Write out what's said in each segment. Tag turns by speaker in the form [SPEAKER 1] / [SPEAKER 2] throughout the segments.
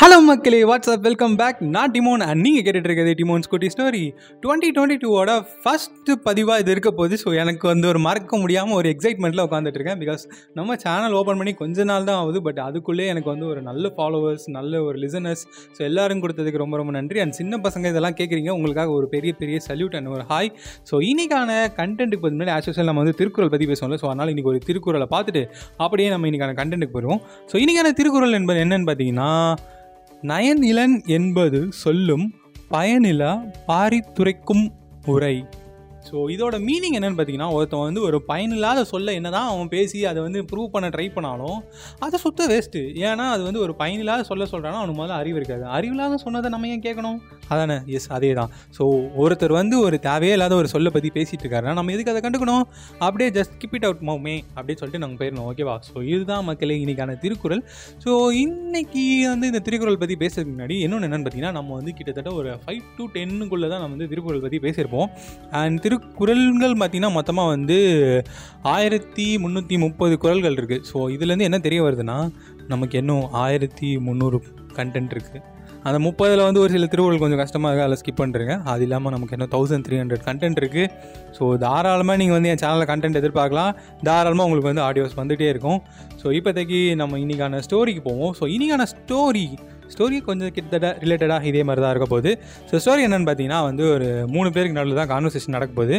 [SPEAKER 1] Hello மக்களே WhatsApp welcome back நான் டிமோன் and நீங்கள் கேட்டுட்டு இருக்கிறது டிமோன் ஸ்கூட்டி ஸ்டோரி டுவெண்ட்டி டுவெண்ட்டி டூவோட ஃபஸ்ட்டு பதிவாக இது இருக்க போது ஸோ எனக்கு வந்து ஒரு மறக்க முடியாமல் ஒரு எக்ஸைட்மெண்ட்டில் உட்காந்துட்டு இருக்கேன் பிகாஸ் நம்ம சேனல் ஓப்பன் பண்ணி கொஞ்ச நாள் தான் ஆகுது. பட் அதுக்குள்ளே எனக்கு வந்து ஒரு நல்ல ஃபாலோவர்ஸ் நல்ல ஒரு லிசனர்ஸ் ஸோ எல்லாரும் கொடுத்ததுக்கு ரொம்ப ரொம்ப நன்றி. அண்ட் சின்ன பசங்க இதெல்லாம் கேட்குறீங்க உங்களுக்காக ஒரு பெரிய பெரிய சல்யூட் அண்ட் ஒரு ஹாய் ஸோ இன்றைக்கான கண்டென்ட்டுக்கு பற்றி முன்னாடி ஆக்சுவல் நம்ம வந்து திருக்குறள் பற்றி பேசுவோம்ல. ஸோ அதனால் இன்றைக்கி ஒரு திருக்குறளை பார்த்துட்டு அப்படியே நம்ம இன்னைக்கான கண்டென்ட்டுக்கு போயிடுவோம். ஸோ இன்றைக்கான திருக்குறள் என்பது என்னென்னு பார்த்தீங்கன்னா நயனிலன் என்பது சொல்லும் பயனிலா பாரித்துரைக்கும் உரை. ஸோ இதோட மீனிங் என்னென்னு பார்த்தீங்கன்னா ஒருத்தன் வந்து ஒரு பயனில்லாத சொல்ல என்னதான் அவன் பேசி அதை வந்து ப்ரூவ் பண்ண ட்ரை பண்ணாலும் அதை சுத்த வேஸ்ட்டு ஏன்னா அது வந்து ஒரு பயனில்லாத சொல்ல சொல்கிறானா அவனுக்கு முதல்ல அறிவு இருக்காது. அறிவில்லாத சொன்னதை நம்ம ஏன் கேட்கணும்? அதானே? எஸ் அதே தான் ஸோ ஒருத்தர் வந்து ஒரு தேவையே இல்லாத ஒரு சொல்லை பற்றி பேசிகிட்டு இருக்காருன்னா நம்ம எதுக்கு அதை கண்டுக்கணும்? அப்படியே ஜஸ்ட் கிப் இட் அவுட் மவுமே அப்படின்னு சொல்லிட்டு நாங்கள் போயிடணும் ஓகேவா ஸோ இதுதான் மக்களே இன்னைக்கான திருக்குறள். ஸோ இன்னைக்கு வந்து இந்த திருக்குறள் பற்றி பேசுறதுக்கு முன்னாடி இன்னொன்று என்னென்னு பார்த்தீங்கன்னா நம்ம வந்து கிட்டத்தட்ட ஒரு ஃபைவ் டு டென்னுக்குள்ளே தான் நம்ம வந்து திருக்குறள் பற்றி பேசியிருப்போம். அண்ட் குரல்கள் பார்த்திங்கன்னா மொத்தமாக வந்து ஆயிரத்தி முந்நூற்றி முப்பது குறள்கள் இருக்குது ஸோ இதுலேருந்து என்ன தெரிய வருதுன்னா நமக்கு இன்னும் ஆயிரத்தி முந்நூறு கண்டென்ட் இருக்குது அந்த முப்பதில் வந்து ஒரு சில திருவுகள் கொஞ்சம் கஷ்டமாக இருக்குது அதில் ஸ்கிப் பண்ணுறேங்க அது இல்லாமல் நமக்கு இன்னும் தௌசண்ட் த்ரீ ஹண்ட்ரட் கண்டென்ட் இருக்குது ஸோ தாராளமாக நீங்கள் வந்து என் சேனலில் கண்டென்ட் எதிர்பார்க்கலாம். தாராளமாக உங்களுக்கு வந்து ஆடியோஸ் வந்துகிட்டே இருக்கும். ஸோ இப்போதைக்கு நம்ம இன்றைக்கான ஸ்டோரிக்கு போவோம். ஸோ இன்றைக்கான ஸ்டோரி ஸ்டோரி கொஞ்சம் கிட்டத்தட்ட ரிலேட்டடாக இதே மாதிரி தான் இருக்க போகுது. ஸோ ஸ்டோரி என்னென்னு பார்த்தீங்கன்னா வந்து ஒரு மூணு பேருக்கு நடுவில் தான் கான்வர்சேஷன் நடக்க போகுது.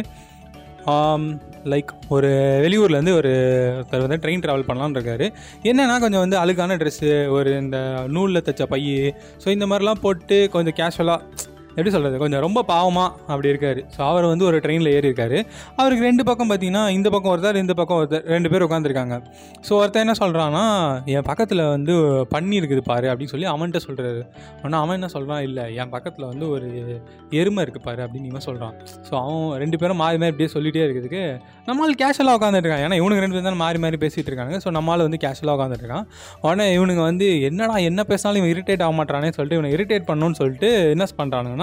[SPEAKER 1] லைக் ஒரு வெளியூர்லேருந்து ஒரு ஒருத்தர் வந்து ட்ரெயின் ட்ராவல் பண்ணலான்னு இருக்காரு. என்னென்னா கொஞ்சம் வந்து அழுக்கான ட்ரெஸ்ஸு ஒரு இந்த நூலில் தைச்ச பை ஸோ இந்த மாதிரிலாம் போட்டு கொஞ்சம் கேஷுவலாக எப்படி சொல்கிறது கொஞ்சம் ரொம்ப பாவமாக அப்படி இருக்கார். ஸோ அவர் வந்து ஒரு ட்ரெயினில் ஏறி இருக்காரு அவருக்கு ரெண்டு பக்கம் பார்த்தீங்கன்னா இந்த பக்கம் ஒருத்தர் இந்த பக்கம் ஒருத்தர் ரெண்டு பேர் உட்காந்துருக்காங்க ஸோ ஒருத்தர் என்ன சொல்கிறான்னா என் பக்கத்தில் வந்து பண்ணி இருக்குது பாரு அப்படின்னு சொல்லி அவன்கிட்ட சொல்கிறாரு ஆனால் அவன் என்ன சொல்கிறான் இல்லை என் பக்கத்தில் வந்து ஒரு எருமை இருக்குது பாரு அப்படின்னு இவன் சொல்கிறான் ஸோ அவன் ரெண்டு பேரும் மாறி மாறி இப்படியே சொல்லிகிட்டே இருக்கிறதுக்கு நம்மளால் கேஷுவலாக உட்காந்துருக்கான் ஏன்னா இவனுக்கு ரெண்டு பேரும் தான் மாறி மாறி பேசிகிட்டு இருக்காங்க ஸோ நம்மளால் வந்து கேஷுவலாக உட்காந்துருக்கான் உடனே இவனுங்க வந்து என்னடா என்ன பேசினாலும் இவன் இரிட்டேட் ஆக மாட்டானே சொல்லிட்டு இவனை இரிட்டேட் பண்ணணும்னு சொல்லிட்டு என்ன பண்ணுறானுங்கன்னா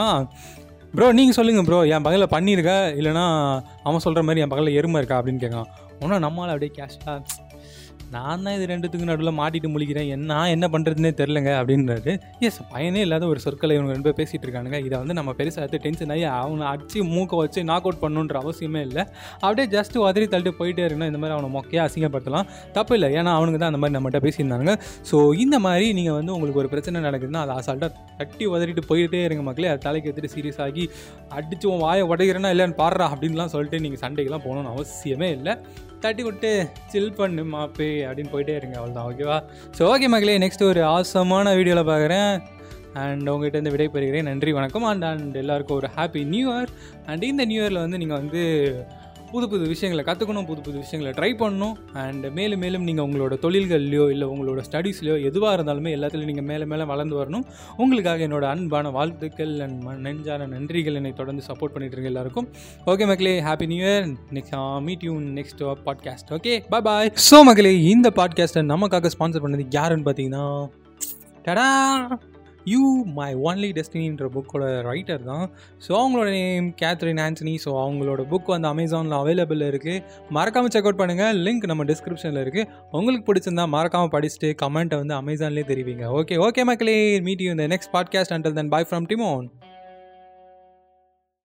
[SPEAKER 1] ப்ரோ நீங்கள் சொல்லுங்கள் ப்ரோ என் பகலில் பண்ணியிருக்க இல்லைனா அவன் சொல்கிற மாதிரி என் பகலில் எருமை இருக்கா? அப்படின்னு கேட்கான் ஒன்றும் நம்மளால் அப்படியே கேஷாக நான் தான் இது ரெண்டுத்துக்கு நடுவில் மாட்டிட்டு முழிக்கிறேன். என்ன நான் என்ன பண்ணுறதுனே தெரிலங்க அப்படின்றாரு. எஸ் பயனே இல்லாத ஒரு சொற்களை இவங்க ரெண்டு பேர் பேசிகிட்டு இருக்கானுங்க. இதை வந்து நம்ம பெருசாக எடுத்து டென்ஷன் ஆகி அவனை அடிச்சு மூக்கை வச்சு நாக் அவுட் பண்ணணுன்ற அவசியமே இல்லை. அப்படியே ஜஸ்ட் உதறி தள்ளிட்டு போயிட்டே இருக்கணும் இந்த மாதிரி அவனை மொக்கையாக அசிங்கப்படுத்தலாம். தப்பு இல்லை. ஏன்னா அவனுக்கு தான் அந்த மாதிரி நம்மகிட்ட பேசியிருந்தாங்க ஸோ இந்த மாதிரி நீங்கள் வந்து உங்களுக்கு ஒரு பிரச்சனை நடக்குதுன்னா அதை அசால்ட்டாக தட்டி உதறிட்டு போயிட்டே இருங்க மக்களே. அது தலைக்கு எடுத்துட்டு சீரியஸ் ஆகி அடிச்சு உன் வாயை உடைக்கிறேன்னா இல்லைன்னு பாடுறா அப்படின்லாம் சொல்லிட்டு நீங்கள் சண்டைக்கெல்லாம் போகணும்னு அவசியமே இல்லை. தட்டி விட்டு சில் பண்ணு மாப்பி அப்படின்னு போயிட்டே இருங்க அவ்வளோதான் ஓகேவா ஸோ ஓகே மகளே நெக்ஸ்ட் ஒரு ஆசமான வீடியோவில் பார்க்குறேன். அண்ட் உங்கள்கிட்ட விடை பெறுகிறேன் நன்றி வணக்கம். அண்ட் அண்ட் எல்லாருக்கும் ஒரு ஹாப்பி நியூ இயர் அண்ட் இந்த நியூ இயரில் வந்து நீங்கள் வந்து புது புது விஷயங்களை கற்றுக்கணும் புது புது விஷயங்களை ட்ரை பண்ணணும். அண்ட் மேலும் மேலும் நீங்கள் உங்களோட தொழில்கள்லையோ இல்லை உங்களோட ஸ்டடீஸ்லையோ எதுவாக இருந்தாலுமே எல்லாத்துலேயும் நீங்கள் மேலே மேலே வளர்ந்து வரணும். உங்களுக்காக என்னோட அன்பான வாழ்த்துக்கள் அண்ட் நெஞ்சான நன்றிகள் என்னை தொடர்ந்து சப்போர்ட் பண்ணிட்டு இருக்க எல்லாருக்கும். ஓகே மக்களே happy new year next meet you next podcast okay bye bye so மக்களே இந்த பாட்காஸ்ட்டை நமக்காக ஸ்பான்சர் பண்ணது யாருன்னு பார்த்தீங்கன்னா டடா! யூ மை ஒன்லி டெஸ்டினின்ற புக்கோட ரைட்டர் தான். ஸோ அவங்களோட நேம் கேத்ரின் ஆன்சனி ஸோ அவங்களோட புக் வந்து அமேசானில் அவைலபிள் இருக்குது மறக்காமல் செக் அவுட் பண்ணுங்கள் லிங்க் நம்ம டிஸ்கிரிப்ஷனில் இருக்குது உங்களுக்கு பிடிச்சிருந்தா மறக்காமல் படிச்சுட்டு கமெண்ட்டை வந்து அமேசான்லேயே தெரிவிங்க. ஓகே ஓகே மக்களே மீட் யூ இந்த next podcast until then bye from டிமோன்